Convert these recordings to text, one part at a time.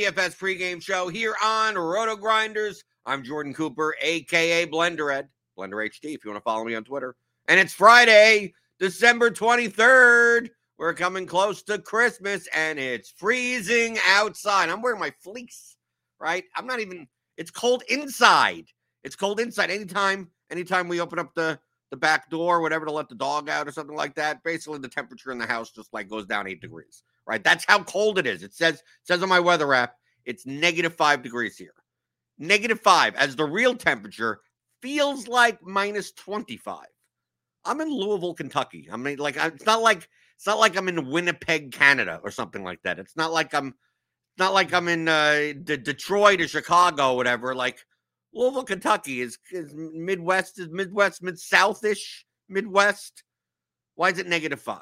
DFS pregame show here on RotoGrinders. I'm Jordan Cooper, aka Blendered, Blender HD. If you want to follow me on Twitter, and it's Friday, December 23rd. We're coming close to Christmas, and it's freezing outside. I'm wearing my fleece, right? I'm not even. It's cold inside. It's cold inside. Anytime, anytime we open up the the back door, whatever, to let the dog out or something like that. Basically, the temperature in the house just like goes down eight degrees. Right? That's how cold it is. It says it says on my weather app it's negative five degrees here. Negative five, as the real temperature feels like minus twenty five. I'm in Louisville, Kentucky. I mean, like it's not like it's not like I'm in Winnipeg, Canada, or something like that. It's not like I'm not like I'm in uh, D- Detroit or Chicago, or whatever. Like Louisville, Kentucky is, is Midwest, is Midwest, Mid Southish, Midwest. Why is it negative five?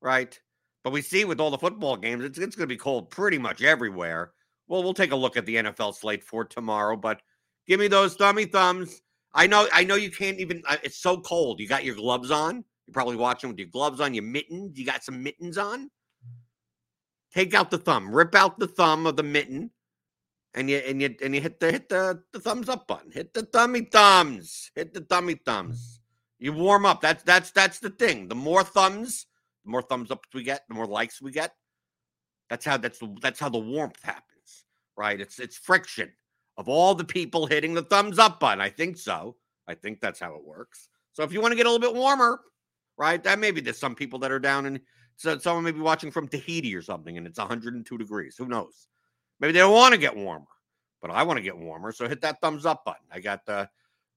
Right. But we see with all the football games, it's, it's going to be cold pretty much everywhere. Well, we'll take a look at the NFL slate for tomorrow, but give me those thummy thumbs. I know, I know you can't even, uh, it's so cold. You got your gloves on. You're probably watching with your gloves on, your mittens. You got some mittens on. Take out the thumb, rip out the thumb of the mitten and you and you and you hit the hit the, the thumbs up button. Hit the thummy thumbs. Hit the thummy thumbs. You warm up. That's that's that's the thing. The more thumbs, the more thumbs ups we get, the more likes we get. That's how that's that's how the warmth happens, right? It's it's friction of all the people hitting the thumbs up button. I think so. I think that's how it works. So if you want to get a little bit warmer, right? That maybe there's some people that are down in so someone may be watching from Tahiti or something, and it's 102 degrees. Who knows? Maybe they don't want to get warmer, but I want to get warmer. So hit that thumbs up button. I got the uh,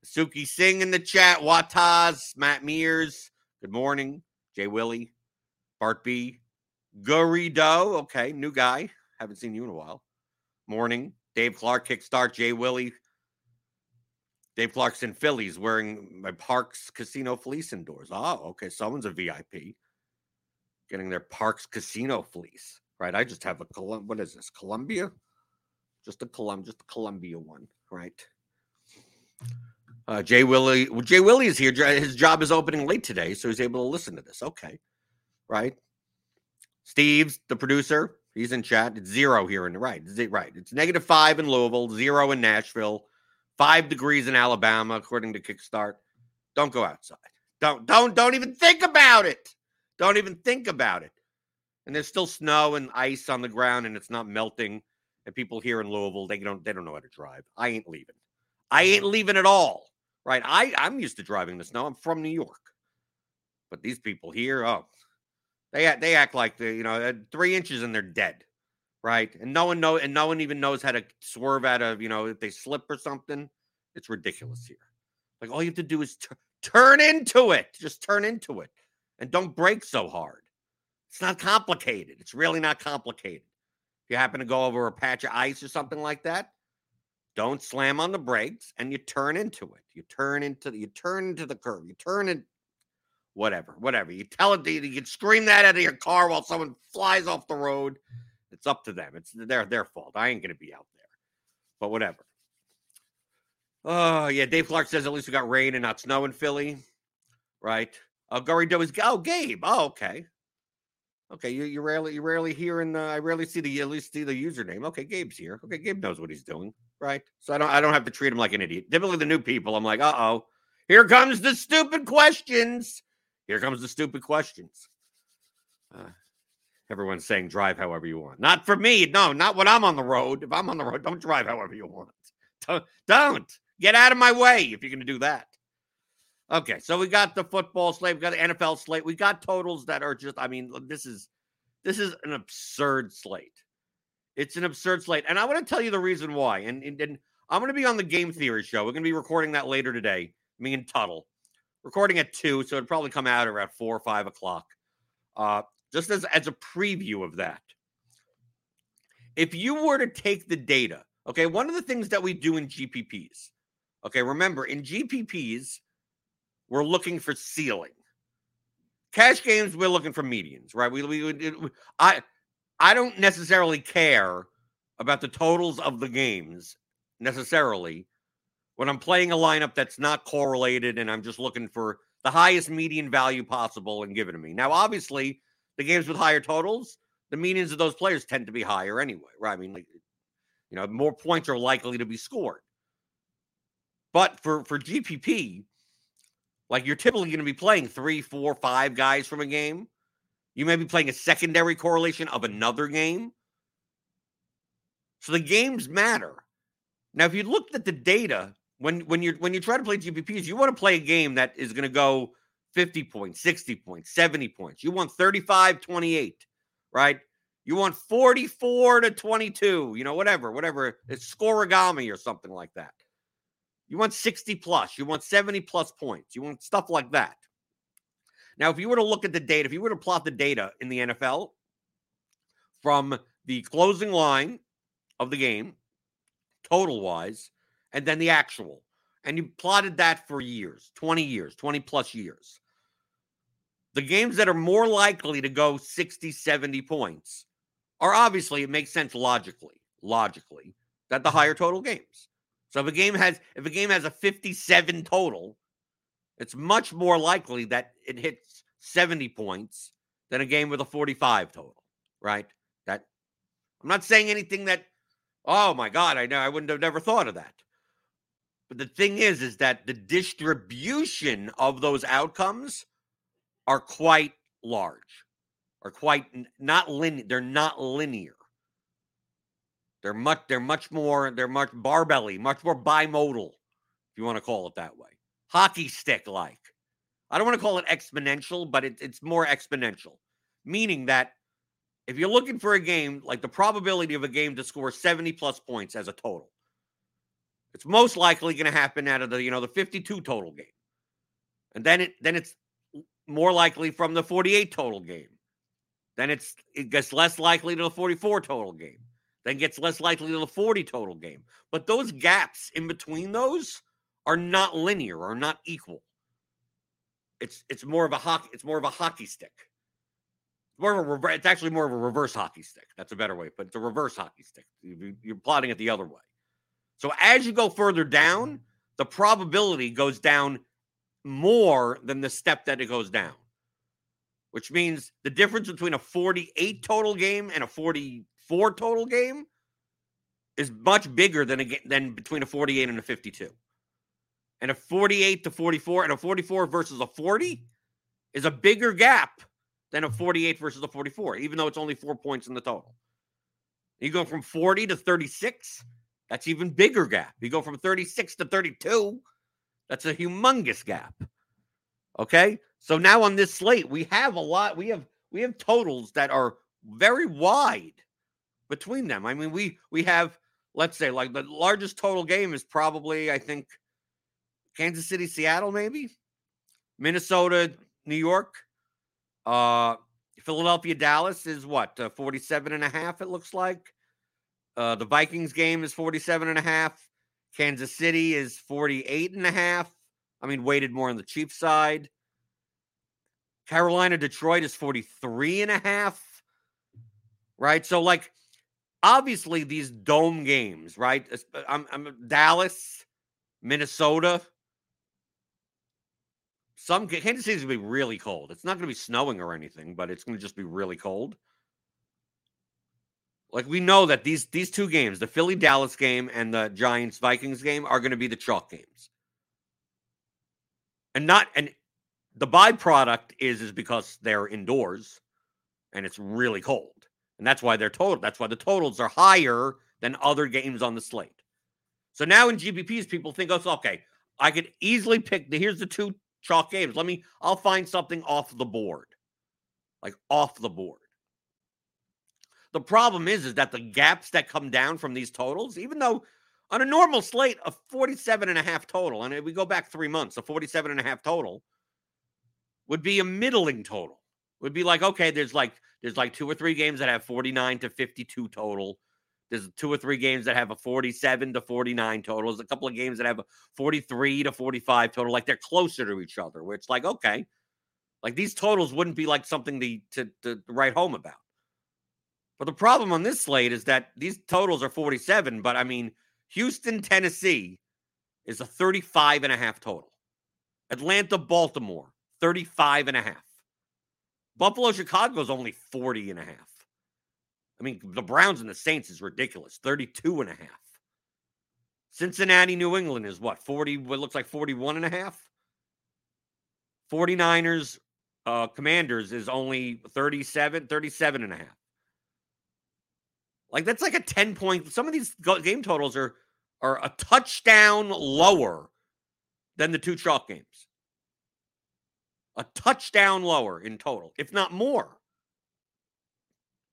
Suki Singh in the chat, Wataz, Matt Mears. Good morning, Jay Willie, Bart B, Gurido. Okay, new guy. Haven't seen you in a while. Morning, Dave Clark, Kickstart, Jay Willie. Dave Clarkson, Phillies, wearing my Parx Casino fleece indoors. Oh, okay. Someone's a VIP getting their Parx Casino fleece, right? I just have a Colum. What is this? Columbia? Just a Colum, just a Columbia one, right? Uh, Jay Willie, Jay Willie is here. His job is opening late today, so he's able to listen to this. Okay, right? Steve's the producer. He's in chat. It's zero here in the right. Right. It's negative five in Louisville, zero in Nashville, five degrees in Alabama, according to Kickstart. Don't go outside. Don't don't don't even think about it. Don't even think about it. And there's still snow and ice on the ground, and it's not melting. And people here in Louisville, they don't they don't know how to drive. I ain't leaving. I ain't mm-hmm. leaving at all. Right. I, I'm used to driving the snow. I'm from New York. But these people here, oh, they they act like they, you know, uh, three inches and they're dead. Right. And no one know and no one even knows how to swerve out of, you know, if they slip or something. It's ridiculous here. Like all you have to do is t- turn into it. Just turn into it and don't break so hard. It's not complicated. It's really not complicated. If you happen to go over a patch of ice or something like that, don't slam on the brakes and you turn into it. You turn into you turn into the curve. You turn it whatever, whatever. You tell it to you can scream that out of your car while someone flies off the road. It's up to them. It's their their fault. I ain't gonna be out there. But whatever. Oh yeah, Dave Clark says at least we got rain and not snow in Philly. Right. Uh, Gary Doe is oh Gabe. Oh, okay. Okay, you you rarely you rarely hear in the. I rarely see the at least see the username. Okay, Gabe's here. Okay, Gabe knows what he's doing, right? So I don't I don't have to treat him like an idiot. Typically, the new people, I'm like, uh oh, here comes the stupid questions. Here comes the stupid questions. Uh, everyone's saying drive however you want. Not for me. No, not when I'm on the road. If I'm on the road, don't drive however you want. Don't, don't. get out of my way if you're going to do that. Okay, so we got the football slate, we got the NFL slate, we got totals that are just, I mean, this is this is an absurd slate. It's an absurd slate. And I want to tell you the reason why. And, and, and I'm going to be on the game theory show. We're going to be recording that later today, me and Tuttle. Recording at two, so it'd probably come out around four or five o'clock. Uh, just as, as a preview of that. If you were to take the data, okay, one of the things that we do in GPPs, okay, remember in GPPs, we're looking for ceiling. Cash games, we're looking for medians, right? We, we, we I I don't necessarily care about the totals of the games necessarily when I'm playing a lineup that's not correlated and I'm just looking for the highest median value possible and give it to me. Now, obviously, the games with higher totals, the medians of those players tend to be higher anyway, right? I mean, like, you know, more points are likely to be scored. But for for GPP, like you're typically going to be playing three, four, five guys from a game. You may be playing a secondary correlation of another game. So the games matter. Now, if you looked at the data when when you're when you try to play GPPs, you want to play a game that is going to go 50 points, 60 points, 70 points. You want 35, 28, right? You want 44 to 22, you know, whatever, whatever. It's scorigami or something like that. You want 60 plus, you want 70 plus points, you want stuff like that. Now, if you were to look at the data, if you were to plot the data in the NFL from the closing line of the game, total wise, and then the actual, and you plotted that for years 20 years, 20 plus years, the games that are more likely to go 60, 70 points are obviously, it makes sense logically, logically, that the higher total games. So if a game has if a game has a 57 total, it's much more likely that it hits 70 points than a game with a 45 total, right? That I'm not saying anything that oh my god, I know I wouldn't have never thought of that. But the thing is is that the distribution of those outcomes are quite large. Are quite not linear, they're not linear. They're much they're much more they're much barbelly, much more bimodal, if you want to call it that way. Hockey stick like. I don't want to call it exponential, but it, it's more exponential, meaning that if you're looking for a game, like the probability of a game to score 70 plus points as a total, it's most likely going to happen out of the, you know, the 52 total game. And then it then it's more likely from the 48 total game. Then it's it gets less likely to the 44 total game then gets less likely to the 40 total game. But those gaps in between those are not linear are not equal. It's it's more of a hockey. It's more of a hockey stick. More of a It's actually more of a reverse hockey stick. That's a better way, but it's a reverse hockey stick. You're plotting it the other way. So as you go further down, the probability goes down more than the step that it goes down, which means the difference between a 48 total game and a 44 total game is much bigger than a, than between a 48 and a 52. And a 48 to 44 and a 44 versus a 40 is a bigger gap than a 48 versus a 44, even though it's only four points in the total. You go from 40 to 36, that's even bigger gap. You go from 36 to 32, that's a humongous gap. Okay? So now on this slate, we have a lot we have we have totals that are very wide between them. I mean, we we have let's say like the largest total game is probably I think Kansas City, Seattle maybe, Minnesota, New York, uh Philadelphia, Dallas is what? Uh, 47 and a half it looks like. Uh the Vikings game is 47 and a half. Kansas City is 48 and a half. I mean, weighted more on the Chiefs side. Carolina, Detroit is 43 and a half. Right. So, like, obviously, these dome games, right? uh, I'm, I'm Dallas, Minnesota. Some Kansas City's gonna be really cold. It's not gonna be snowing or anything, but it's gonna just be really cold. Like we know that these these two games, the Philly Dallas game and the Giants Vikings game, are going to be the chalk games. And not and the byproduct is is because they're indoors and it's really cold. And that's why they're total. That's why the totals are higher than other games on the slate. So now in GPPs, people think, oh, okay, I could easily pick the here's the two chalk games. Let me, I'll find something off the board. Like off the board. The problem is, is that the gaps that come down from these totals, even though on a normal slate, a 47 and a half total, and if we go back three months, a 47 and a half total would be a middling total. Would be like, okay, there's like there's like two or three games that have 49 to 52 total. There's two or three games that have a 47 to 49 total. There's a couple of games that have a 43 to 45 total. Like they're closer to each other, where it's like, okay, like these totals wouldn't be like something to, to, to write home about. But the problem on this slate is that these totals are 47, but I mean, Houston, Tennessee is a 35 and a half total. Atlanta, Baltimore, 35 and a half. Buffalo, Chicago is only 40 and a half. I mean, the Browns and the Saints is ridiculous, 32 and a half. Cincinnati, New England is what, 40, what looks like 41 and a half? 49ers, uh, Commanders is only 37, 37 and a half. Like that's like a 10 point. Some of these game totals are are a touchdown lower than the two chalk games. A touchdown lower in total, if not more.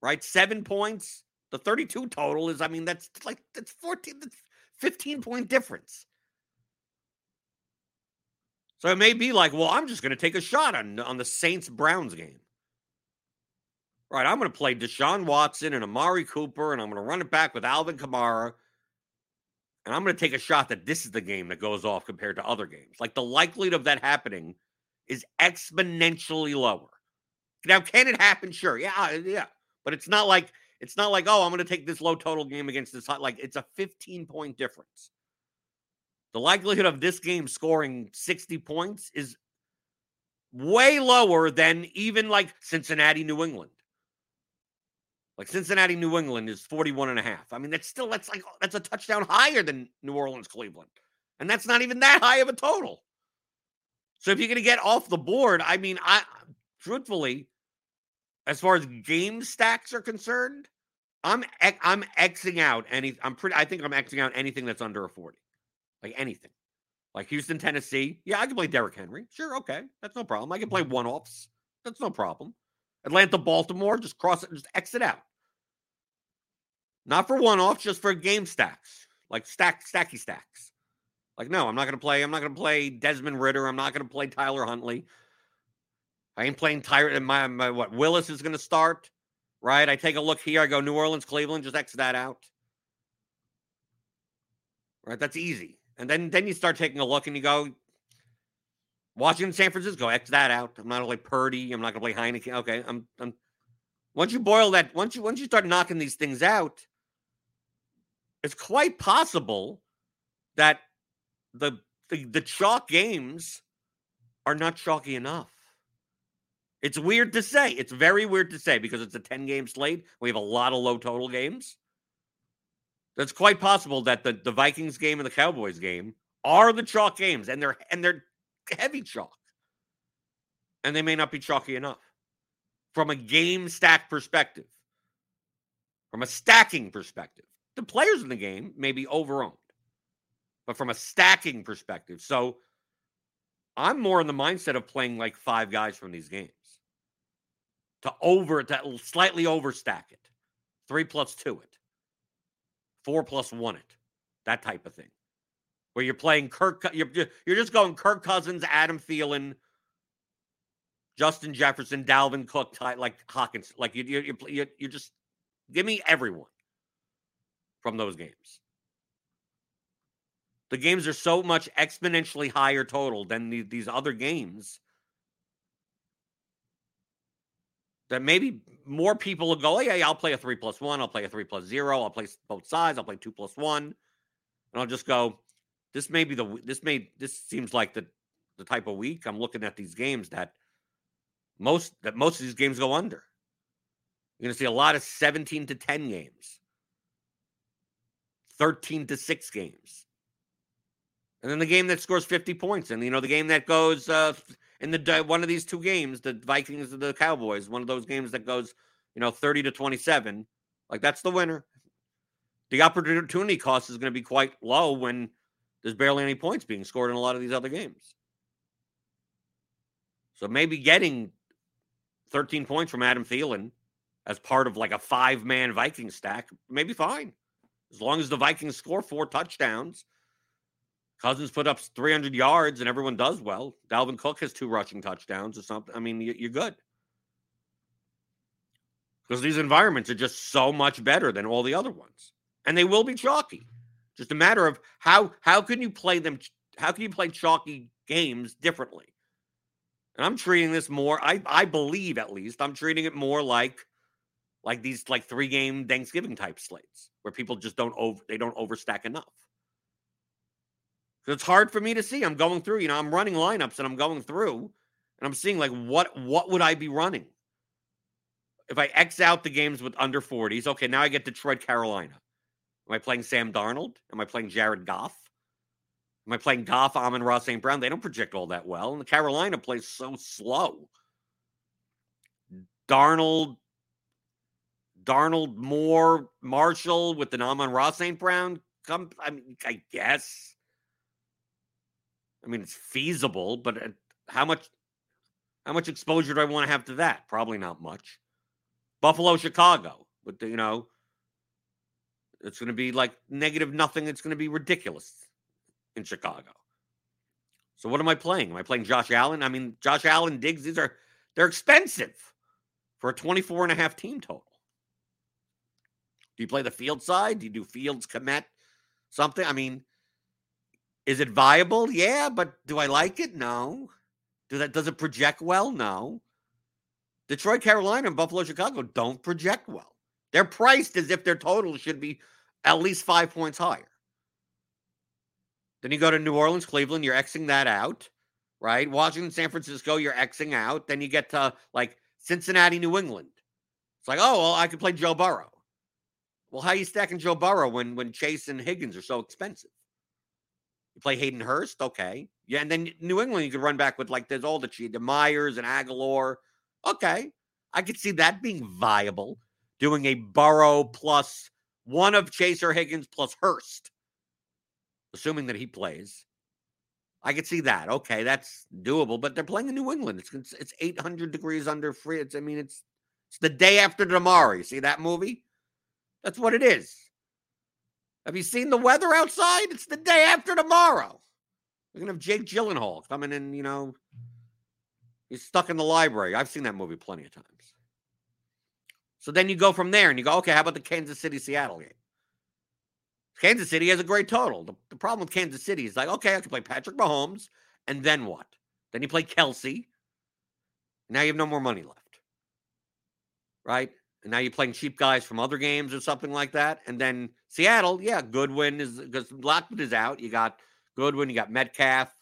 Right? 7 points. The 32 total is I mean that's like that's 14 that's 15 point difference. So it may be like, well, I'm just going to take a shot on on the Saints Browns game. Right, I'm going to play Deshaun Watson and Amari Cooper, and I'm going to run it back with Alvin Kamara. And I'm going to take a shot that this is the game that goes off compared to other games. Like the likelihood of that happening is exponentially lower. Now, can it happen? Sure. Yeah, uh, yeah. But it's not like it's not like, oh, I'm going to take this low total game against this hot. Like it's a 15 point difference. The likelihood of this game scoring 60 points is way lower than even like Cincinnati, New England. Like Cincinnati, New England is 41 and a half. I mean, that's still that's like that's a touchdown higher than New Orleans, Cleveland. And that's not even that high of a total. So if you're going to get off the board, I mean, I truthfully, as far as game stacks are concerned, I'm I'm xing out any. I'm pretty. I think I'm xing out anything that's under a 40, like anything, like Houston, Tennessee. Yeah, I can play Derrick Henry. Sure, okay, that's no problem. I can play one offs. That's no problem. Atlanta, Baltimore, just cross it, just exit out. Not for one off, just for game stacks, like stack stacky stacks. Like, no, I'm not gonna play. I'm not gonna play Desmond Ridder. I'm not gonna play Tyler Huntley. I ain't playing Tyler. My, my what Willis is gonna start, right? I take a look here. I go New Orleans, Cleveland. Just exit that out. Right, that's easy. And then then you start taking a look and you go, Washington, San Francisco, X that out. I'm not gonna play Purdy. I'm not gonna play Heinicke. Okay, I'm I'm once you boil that, once you once you start knocking these things out, it's quite possible that the the, the chalk games are not chalky enough. It's weird to say. It's very weird to say because it's a 10 game slate. We have a lot of low total games. That's quite possible that the, the Vikings game and the Cowboys game are the chalk games and they're and they're heavy chalk. And they may not be chalky enough from a game stack perspective. From a stacking perspective. The players in the game may be overowned. But from a stacking perspective. So I'm more in the mindset of playing like five guys from these games to over to slightly overstack it, three plus two it, four plus one it, that type of thing. Where you're playing Kirk, you're you're just going Kirk Cousins, Adam Thielen, Justin Jefferson, Dalvin Cook, like Hawkins, like you you you you just give me everyone from those games. The games are so much exponentially higher total than the, these other games that maybe more people will go, oh, yeah, yeah, I'll play a three plus one. I'll play a three plus zero. I'll play both sides. I'll play two plus one. And I'll just go, this may be the, this may, this seems like the, the type of week I'm looking at these games that most, that most of these games go under. You're going to see a lot of 17 to 10 games, 13 to 6 games. And then the game that scores 50 points. And, you know, the game that goes uh, in the one of these two games, the Vikings and the Cowboys, one of those games that goes, you know, 30 to 27, like that's the winner. The opportunity cost is going to be quite low when there's barely any points being scored in a lot of these other games. So maybe getting 13 points from Adam Thielen as part of like a five man Viking stack, maybe fine. As long as the Vikings score four touchdowns Cousins put up 300 yards and everyone does well. Dalvin Cook has two rushing touchdowns or something. I mean, you're good. Because these environments are just so much better than all the other ones. And they will be chalky. Just a matter of how how can you play them how can you play chalky games differently? And I'm treating this more I I believe at least I'm treating it more like like these like three game Thanksgiving type slates where people just don't over they don't overstack enough. It's hard for me to see. I'm going through, you know, I'm running lineups and I'm going through and I'm seeing like what what would I be running? If I X out the games with under 40s, okay, now I get Detroit, Carolina. Am I playing Sam Darnold? Am I playing Jared Goff? Am I playing Goff, Amon-Ra, St. Brown? They don't project all that well. And the Carolina plays so slow. Darnold, Darnold, Moore, Marshall with the Amon-Ra, St. Brown. Come, I mean, I guess. I mean, it's feasible, but uh, how much how much exposure do I want to have to that? Probably not much. Buffalo, Chicago, but you know, it's going to be like negative nothing. It's going to be ridiculous in Chicago. So what am I playing? Am I playing Josh Allen? I mean, Josh Allen, Diggs, these are they're expensive for a 24 and a half team total. Do you play the field side? Do you do Fields, commit something? I mean, is it viable? Yeah, but do I like it? No. Do that does it project well? No. Detroit, Carolina, and Buffalo, Chicago don't project well. They're priced as if their total should be at least five points higher. Then you go to New Orleans, Cleveland, you're Xing that out, right? Washington, San Francisco, you're Xing out. Then you get to like Cincinnati, New England. It's like, oh, well, I could play Joe Burrow. Well, how are you stacking Joe Burrow when when Chase and Higgins are so expensive? You play Hayden Hurst, okay. Yeah, and then New England, you could run back with like there's all the the Meyers and Agholor. Okay. I could see that being viable. Doing a Burrow plus one of Chaser Higgins plus Hurst, assuming that he plays. I could see that. Okay, that's doable, but they're playing in New England. It's it's 800 degrees under free. It's I mean it's it's the day after tomorrow. You see that movie? That's what it is. Have you seen the weather outside? It's the day after tomorrow. We're gonna have Jake Gyllenhaal coming in. You know, he's stuck in the library. I've seen that movie plenty of times. So then you go from there and you go, okay, how about the Kansas City Seattle game? Kansas City has a great total. The, the problem with Kansas City is like, okay, I can play Patrick Mahomes, and then what? Then you play Kelce. Now you have no more money left. Right? And now you're playing cheap guys from other games or something like that. And then Seattle, yeah, Goodwin is because Lockwood is out. You got Goodwin, you got Metcalf.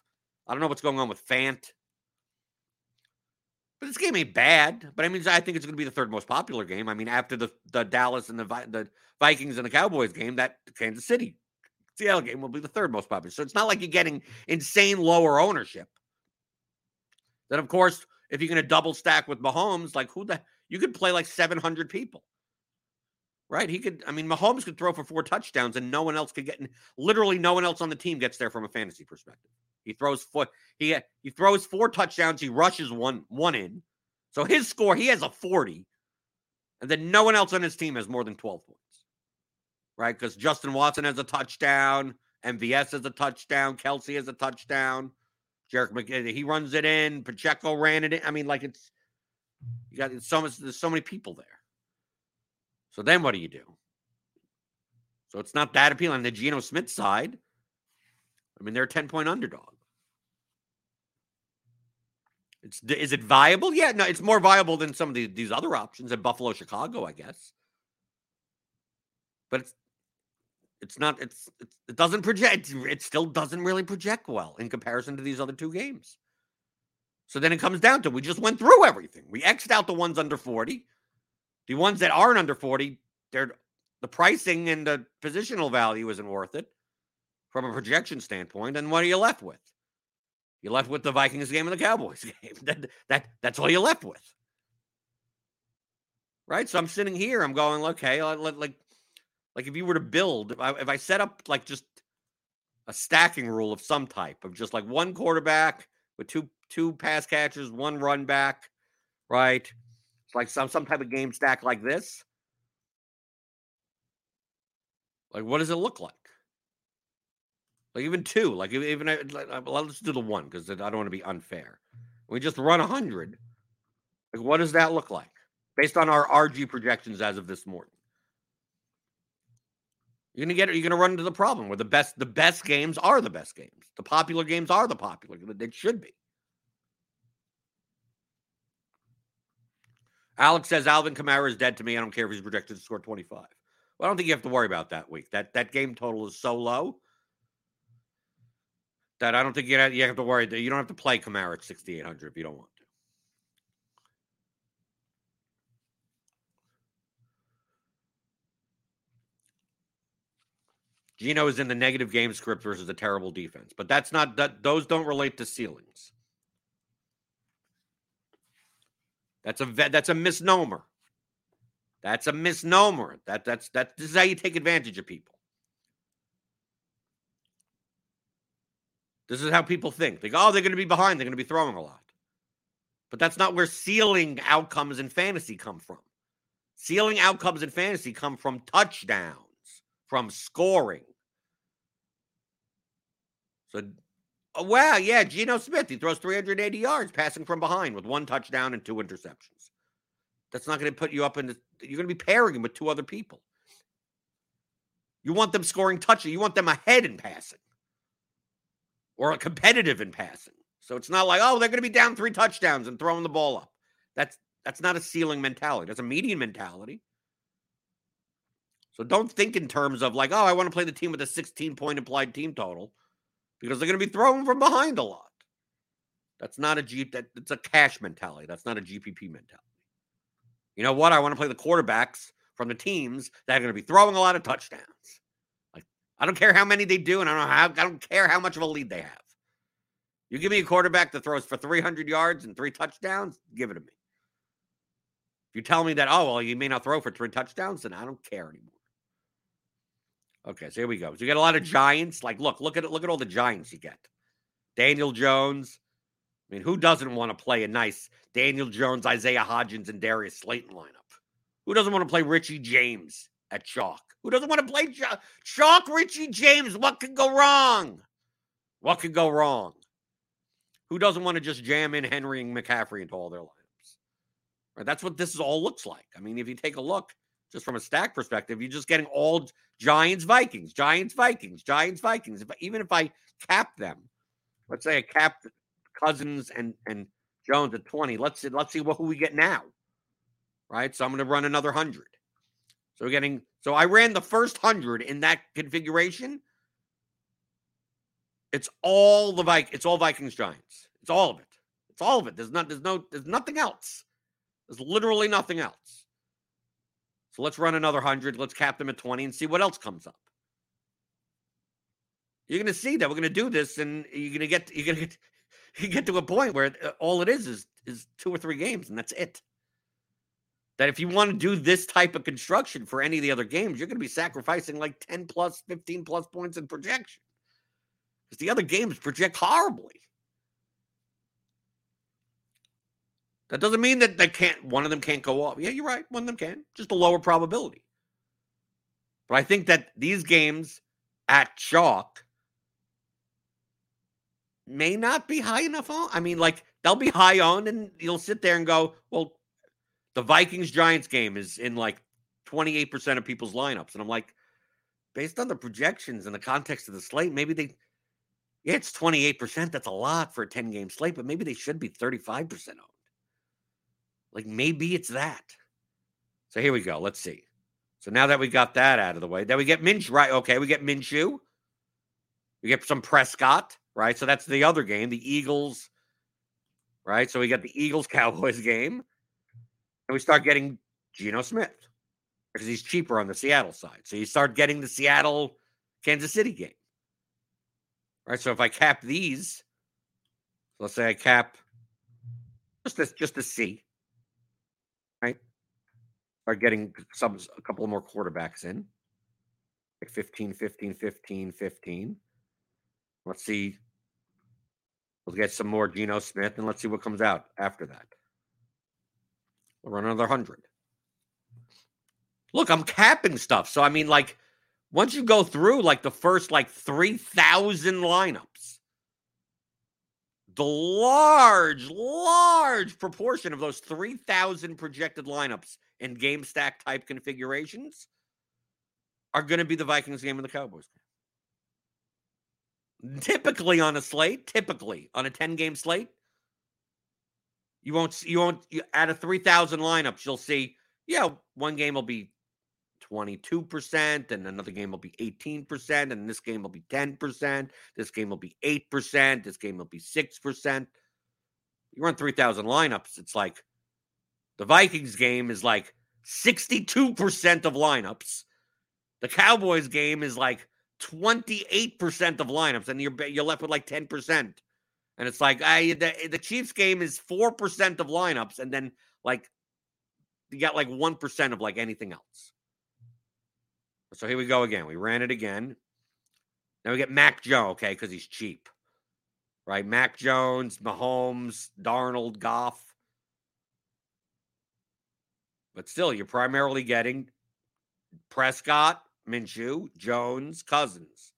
I don't know what's going on with Fant. But this game ain't bad. But I mean, I think it's going to be the third most popular game. I mean, after the the Dallas and the the Vikings and the Cowboys game, that Kansas City Seattle game will be the third most popular. So it's not like you're getting insane lower ownership. Then, of course, if you're going to double stack with Mahomes, like who the you could play like 700 people. Right? He could, I mean, Mahomes could throw for four touchdowns and no one else could get. Literally, no one else on the team gets there from a fantasy perspective. He throws foot. He he throws four touchdowns. He rushes one one in. So his score, he has a 40. And then no one else on his team has more than 12 points. Right? Because Justin Watson has a touchdown. MVS has a touchdown. Kelce has a touchdown. Jerick McKinnon, he runs it in. Pacheco ran it in. I mean, like it's you got so much, there's so many people there. So then what do you do? So it's not that appealing. The Geno Smith side, I mean, they're a 10 point underdog. It's is it viable? Yeah, no, it's more viable than some of the, these other options at Buffalo, Chicago, I guess. But it's it's not it's, it's it doesn't project it still doesn't really project well in comparison to these other two games. So then it comes down to we just went through everything. We X'd out the ones under 40. The ones that aren't under 40, they're the pricing and the positional value isn't worth it from a projection standpoint. And what are you left with? You're left with the Vikings game and the Cowboys game. that, that that's all you're left with. Right? So I'm sitting here, I'm going, okay, uh, like like, like if you were to build, if I, if I set up like just a stacking rule of some type of just like one quarterback with two two pass catchers, one run back, right? It's like some some type of game stack like this. Like, what does it look like? Like even two, like even like, uh, well, let's do the one because I don't want to be unfair. We just run a hundred. Like, what does that look like based on our RG projections as of this morning? You're gonna get you're gonna run into the problem where the best the best games are the best games. The popular games are the popular. They should be. Alex says Alvin Kamara is dead to me. I don't care if he's projected to score 25. Well, I don't think you have to worry about that week. That that game total is so low that I don't think you have, you have to worry that you don't have to play Kamara at 6,800 if you don't want to. Geno is in the negative game script versus a terrible defense, but that's not that those don't relate to ceilings. That's a that's a misnomer. That's a misnomer. That that's that this is how you take advantage of people. This is how people think. They go, oh, they're going to be behind. They're going to be throwing a lot. But that's not where ceiling outcomes in fantasy come from. Ceiling outcomes in fantasy come from touchdowns, from scoring. So, uh, oh, wow, yeah, Geno Smith, he throws 380 yards passing from behind with one touchdown and two interceptions. That's not going to put you up in the, you're going to be pairing him with two other people. You want them scoring touchdowns. You want them ahead in passing or competitive in passing. So it's not like, oh, they're going to be down three touchdowns and throwing the ball up. That's that's not a ceiling mentality. That's a median mentality. So don't think in terms of like, oh, I want to play the team with a 16 point implied team total because they're going to be throwing from behind a lot. That's not a G. That it's a cash mentality. That's not a GPP mentality. You know what? I want to play the quarterbacks from the teams that are going to be throwing a lot of touchdowns. I don't care how many they do, and I don't know how. I don't care how much of a lead they have. You give me a quarterback that throws for 300 yards and three touchdowns, give it to me. If you tell me that, oh well, you may not throw for three touchdowns, then I don't care anymore. Okay, so here we go. So you get a lot of giants. Like, look, look at it. Look at all the giants you get. Daniel Jones. I mean, who doesn't want to play a nice Daniel Jones, Isaiah Hodgins, and Darius Slayton lineup? Who doesn't want to play Richie James at chalk? Who doesn't want to play Chalk? Chalk Richie James. What could go wrong? What could go wrong? Who doesn't want to just jam in Henry and McCaffrey into all their lineups? Right, that's what this is all looks like. I mean, if you take a look, just from a stack perspective. You're just getting all Giants, Vikings, Giants, Vikings, Giants, Vikings. If, even if I cap them, let's say I capped Cousins and and Jones at 20. Let's see, let's see what who we get now. Right. So I'm gonna run another hundred. So we're getting so I ran the first hundred in that configuration. It's all the Vikings, it's all Vikings Giants. It's all of it. It's all of it. There's not there's no there's nothing else. There's literally nothing else. So let's run another 100. Let's cap them at 20 and see what else comes up. You're going to see that we're going to do this and you're going to get you're going to get you get to a point where uh, all it is is is two or three games and that's it. That if you want to do this type of construction for any of the other games, you're going to be sacrificing like 10 plus, 15 plus points in projection. Because the other games project horribly. That doesn't mean that they can't one of them can't go off. Yeah, you're right. One of them can. Just a lower probability. But I think that these games at chalk may not be high enough on. I mean, like they'll be high on, and you'll sit there and go, well, the Vikings Giants game is in like 28% of people's lineups. And I'm like, based on the projections and the context of the slate, maybe they, yeah, it's 28%. That's a lot for a 10 game slate, but maybe they should be 35% owned. Like maybe it's that. So here we go. Let's see. So now that we got that out of the way, then we get Minshew. Right. Okay. We get Minshew. We get some Prescott. Right. So that's the other game, the Eagles. Right. So we got the Eagles Cowboys game. And we start getting Geno Smith because he's cheaper on the Seattle side. So you start getting the Seattle Kansas City game. Right. So if I cap these, let's say I cap just this, just a C right? Are getting some a couple more quarterbacks in. Like 15, 15, 15, 15. Let's see. We'll get some more Geno Smith and let's see what comes out after that. We'll run another 100. Look, I'm capping stuff. So, I mean, like, once you go through like the first like 3,000 lineups, the large, large proportion of those 3,000 projected lineups in game stack type configurations are going to be the Vikings game and the Cowboys game. Typically on a slate, typically on a 10 game slate, you won't, you won't, you, out of 3,000 lineups, you'll see, yeah, one game will be 22%, and another game will be 18%, and this game will be 10%, this game will be 8%, this game will be 6%. You run 3,000 lineups, it's like the Vikings game is like 62% of lineups. The Cowboys game is like 28% of lineups, and you're, you're left with like 10%. And it's like I the, the Chiefs game is 4% of lineups, and then like you got like 1% of like anything else. So here we go again. We ran it again. Now we get Mac Jones, okay, because he's cheap. Right? Mac Jones, Mahomes, Darnold, Goff. But still, you're primarily getting Prescott, Minshew, Jones, Cousins.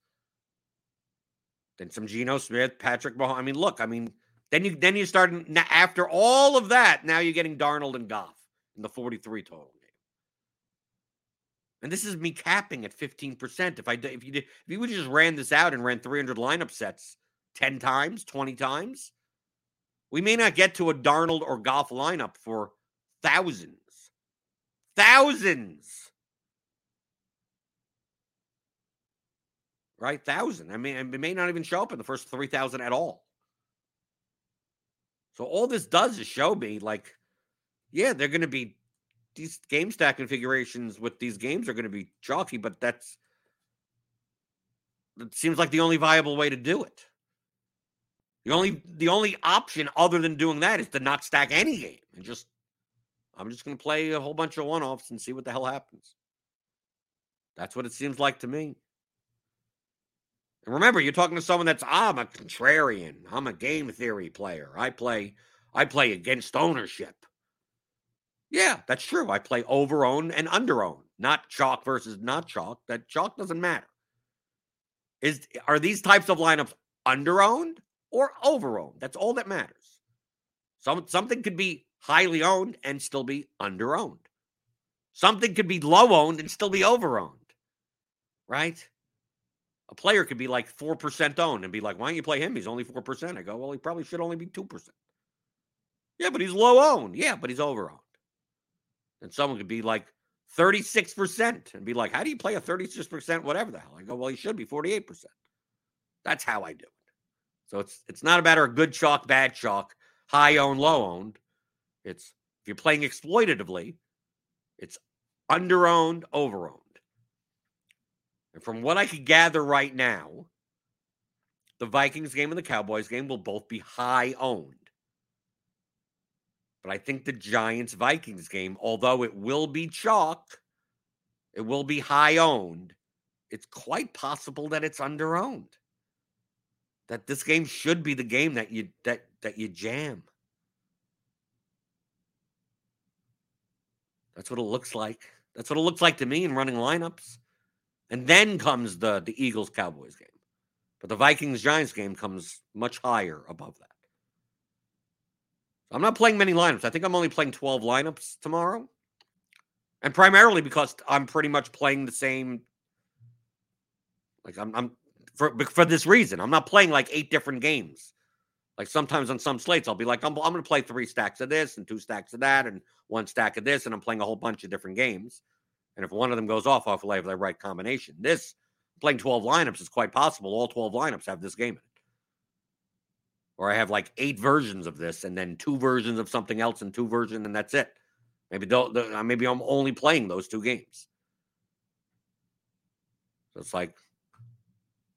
Then some Geno Smith, Patrick Mahomes. I mean, look, I mean, then you then you start after all of that, now you're getting Darnold and Goff in the 43 total. Game, and this is me capping at 15%. If I if you did, if you would just ran this out and ran 300 lineup sets 10 times, 20 times, we may not get to a Darnold or Goff lineup for thousands. Thousands. Right? Thousand. I mean, it may not even show up in the first 3,000 at all. So all this does is show me like, yeah, they're going to be these game stack configurations with these games are going to be chalky, but that's it seems like the only viable way to do it. The only the only option other than doing that is to not stack any game and just I'm just going to play a whole bunch of one-offs and see what the hell happens. That's what it seems like to me. And remember, you're talking to someone that's I'm a contrarian. I'm a game theory player. I play I play against ownership. Yeah, that's true. I play over own and under own, not chalk versus not chalk. That chalk doesn't matter. Is are these types of lineups under owned or over owned? That's all that matters. Some something could be highly owned and still be under owned. Something could be low owned and still be over owned, right? A player could be like 4% owned and be like, why don't you play him? He's only 4%. I go, well, he probably should only be 2%. Yeah, but he's low owned. Yeah, but he's over owned. And someone could be like 36% and be like, how do you play a 36% whatever the hell? I go, well, he should be 48%. That's how I do it. So it's it's not a matter of good chalk, bad chalk, high owned, low owned. It's if you're playing exploitatively, it's under owned, over owned. And from what I could gather right now, the Vikings game and the Cowboys game will both be high owned. But I think the Giants Vikings game, although it will be chalk, it will be high owned, it's quite possible that it's under owned. That this game should be the game that you that that you jam. That's what it looks like. That's what it looks like to me in running lineups. And then comes the the Eagles Cowboys game. But the Vikings Giants game comes much higher above that. I'm not playing many lineups. I think I'm only playing 12 lineups tomorrow. And primarily because I'm pretty much playing the same like I'm I'm for for this reason. I'm not playing like eight different games. Like sometimes on some slates, I'll be like, I'm, I'm going to play three stacks of this and two stacks of that and one stack of this, and I'm playing a whole bunch of different games. And if one of them goes off, I'll have the right combination. This playing 12 lineups is quite possible. All 12 lineups have this game in it. Or I have like eight versions of this and then two versions of something else and two versions, and that's it. Maybe they'll, uh, maybe I'm only playing those two games. So it's like,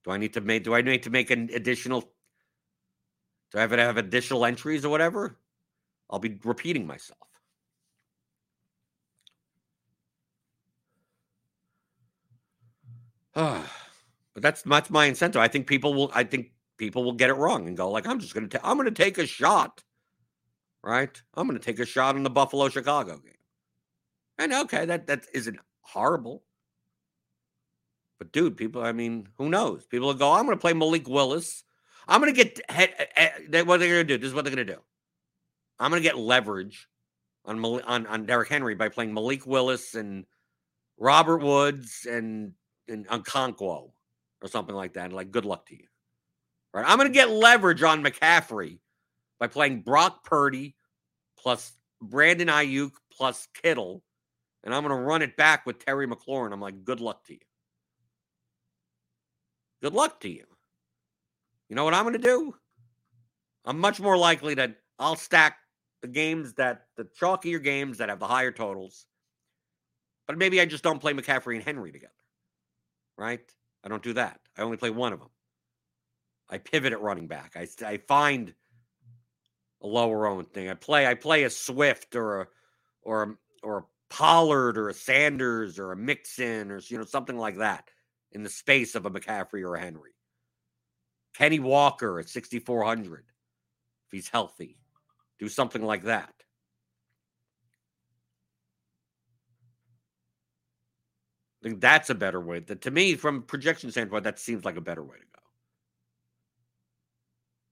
do I need to make do I need to make an additional do I have to have additional entries or whatever? I'll be repeating myself. but that's that's my incentive. I think people will. I think people will get it wrong and go like, "I'm just going to. I'm going to take a shot, right? I'm going to take a shot in the Buffalo Chicago game." And okay, that that isn't horrible. But dude, people. I mean, who knows? People will go. I'm going to play Malik Willis. I'm going to get. head. What they're going to do? This is what they're going to do. I'm going to get leverage on on on Derrick Henry by playing Malik Willis and Robert Woods and and Okonkwo or something like that. And Like, good luck to you. Right? I'm going to get leverage on McCaffrey by playing Brock Purdy plus Brandon Aiyuk plus Kittle, and I'm going to run it back with Terry McLaurin. I'm like, good luck to you. Good luck to you. You know what I'm going to do? I'm much more likely that I'll stack the games that the chalkier games that have the higher totals. But maybe I just don't play McCaffrey and Henry together right? I don't do that. I only play one of them. I pivot at running back. I, I find a lower owned thing. I play I play a Swift or a or a, or a Pollard or a Sanders or a Mixon or you know something like that in the space of a McCaffrey or a Henry. Kenny Walker at 6400 if he's healthy. Do something like that. Think that's a better way. That to me, from a projection standpoint, that seems like a better way to go.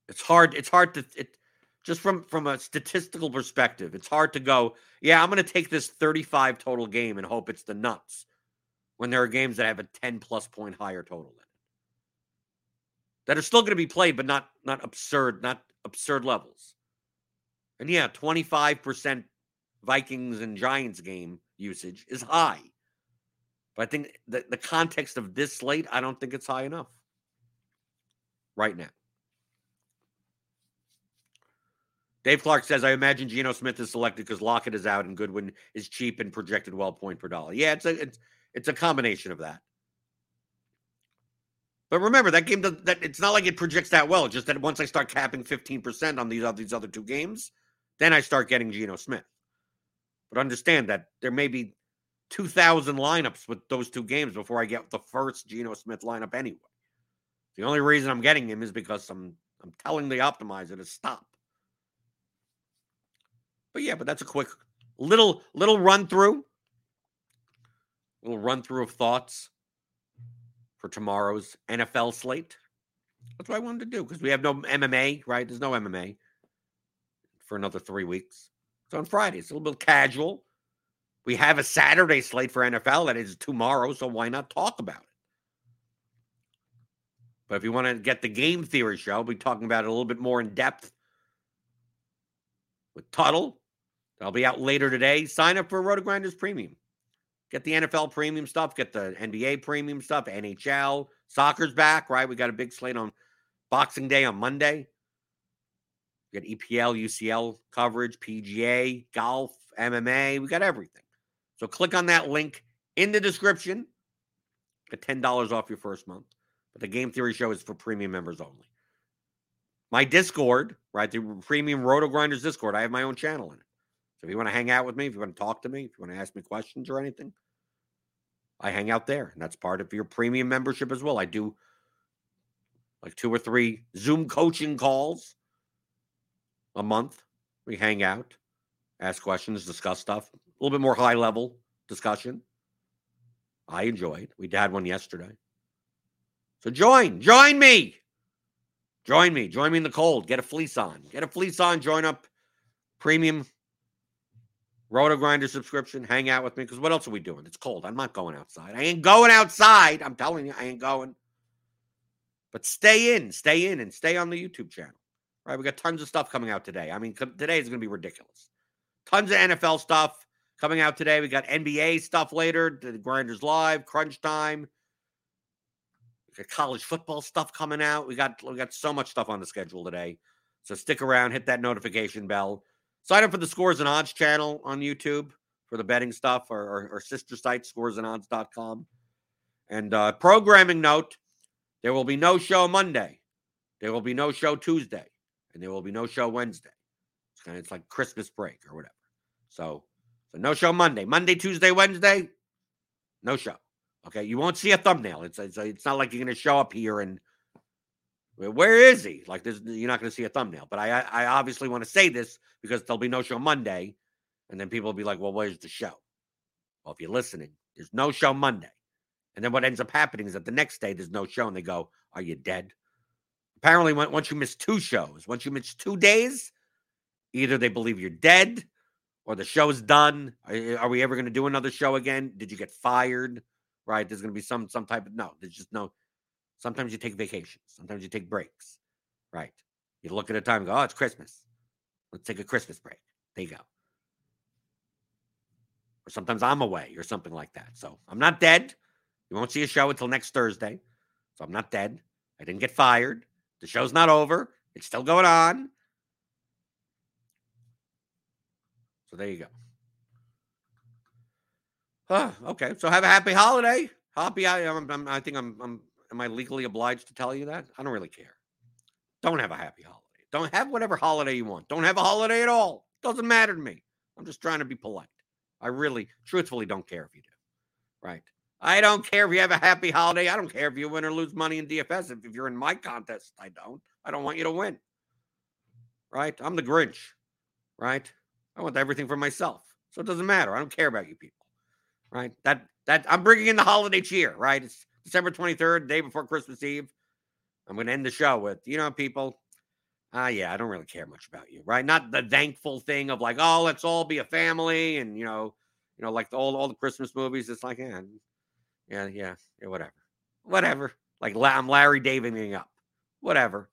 It's hard. It's hard to it just from from a statistical perspective. It's hard to go. Yeah, I'm going to take this 35 total game and hope it's the nuts when there are games that have a 10 plus point higher total in it that are still going to be played, but not not absurd, not absurd levels. And yeah, 25% Vikings and Giants game usage is high. But I think the, the context of this slate, I don't think it's high enough right now. Dave Clark says, I imagine Geno Smith is selected because Lockett is out and Goodwin is cheap and projected well point per dollar. Yeah, it's a it's it's a combination of that. But remember, that game does, that it's not like it projects that well. Just that once I start capping 15% on these, on these other two games, then I start getting Geno Smith. But understand that there may be 2,000 lineups with those two games before I get the first Geno Smith lineup anyway. The only reason I'm getting him is because I'm I'm telling the optimizer to stop. But yeah, but that's a quick little little run through. Little run through of thoughts for tomorrow's NFL slate. That's what I wanted to do because we have no MMA, right? There's no MMA for another three weeks. So on Friday, it's a little bit casual. We have a Saturday slate for NFL that is tomorrow, so why not talk about it? But if you want to get the game theory show, we'll be talking about it a little bit more in depth with Tuttle. I'll be out later today. Sign up for RotoGrinders Premium. Get the NFL premium stuff, get the NBA premium stuff, NHL, soccer's back, right? We got a big slate on Boxing Day on Monday. We got EPL, UCL coverage, PGA, golf, MMA. We got everything. So click on that link in the description. Get $10 off your first month. But the Game Theory Show is for premium members only. My Discord, right? The premium RotoGrinders Discord, I have my own channel in it. So if you want to hang out with me, if you want to talk to me, if you want to ask me questions or anything, I hang out there. And that's part of your premium membership as well. I do like two or three Zoom coaching calls a month. We hang out, ask questions, discuss stuff, a little bit more high level discussion. I enjoyed. We had one yesterday. So join, join me. Join me. Join me in the cold. Get a fleece on. Get a fleece on. Join up premium RotoGrinder subscription. Hang out with me. Because what else are we doing? It's cold. I'm not going outside. I ain't going outside. I'm telling you, I ain't going. But stay in, stay in, and stay on the YouTube channel. Right? We got tons of stuff coming out today. I mean, today is going to be ridiculous. Tons of NFL stuff coming out today. We got NBA stuff later. The Grinders Live, Crunch Time. College football stuff coming out. We got we got so much stuff on the schedule today. So stick around, hit that notification bell. Sign up for the Scores and Odds channel on YouTube for the betting stuff or, or sister site, scoresandodds.com. And uh, programming note there will be no show Monday. There will be no show Tuesday. And there will be no show Wednesday. It's kind of it's like Christmas break or whatever. So, so no show Monday. Monday, Tuesday, Wednesday, no show. Okay. You won't see a thumbnail. It's it's, it's not like you're going to show up here and where is he? Like this, you're not going to see a thumbnail. But I, I obviously want to say this because there'll be no show Monday, and then people will be like, "Well, where's the show?" Well, if you're listening, there's no show Monday, and then what ends up happening is that the next day there's no show, and they go, "Are you dead?" Apparently, once you miss two shows, once you miss two days, either they believe you're dead or the show's done. Are, eh, are we ever going to do another show again? Did you get fired? Right? There's going to be some some type of no. There's just no Sometimes you take vacations. Sometimes you take breaks. Right. You look at a time and go, oh, it's Christmas. Let's take a Christmas break. There you go. Or sometimes I'm away or something like that. So I'm not dead. You won't see a show until next Thursday. So I'm not dead. I didn't get fired. The show's not over. It's still going on. There you go. Oh, okay. So have a happy holiday. Happy. I, I'm, I'm, I think I'm, I'm Am I legally obliged to tell you that? I don't really care. Don't have a happy holiday. Don't have whatever holiday you want. Don't have a holiday at all. Doesn't matter to me. I'm just trying to be polite. I really, truthfully, don't care if you do. Right? I don't care if you have a happy holiday. I don't care if you win or lose money in DFS. If, if you're in my contest, I don't. I don't want you to win. Right? I'm the Grinch. Right? I want everything for myself. So it doesn't matter. I don't care about you people. Right? That that I'm bringing in the holiday cheer. Right? It's December 23rd, day before Christmas Eve. I'm going to end the show with, you know, people, ah, uh, yeah, I don't really care much about you, right? Not the thankful thing of like, oh, let's all be a family and, you know, you know, like the, all, all the Christmas movies. It's like, yeah, yeah, yeah, yeah, whatever. Whatever. Like I'm Larry Daviding up. Whatever.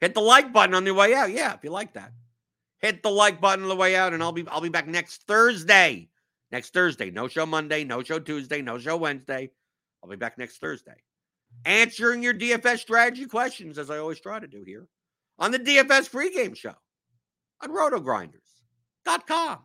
Hit the like button on the way out. Yeah, if you like that. Hit the like button on the way out, and I'll be I'll be back next Thursday. Next Thursday. No show Monday, no show Tuesday, no show Wednesday. I'll be back next Thursday answering your DFS strategy questions, as I always try to do here on the DFS pregame show on rotogrinders.com.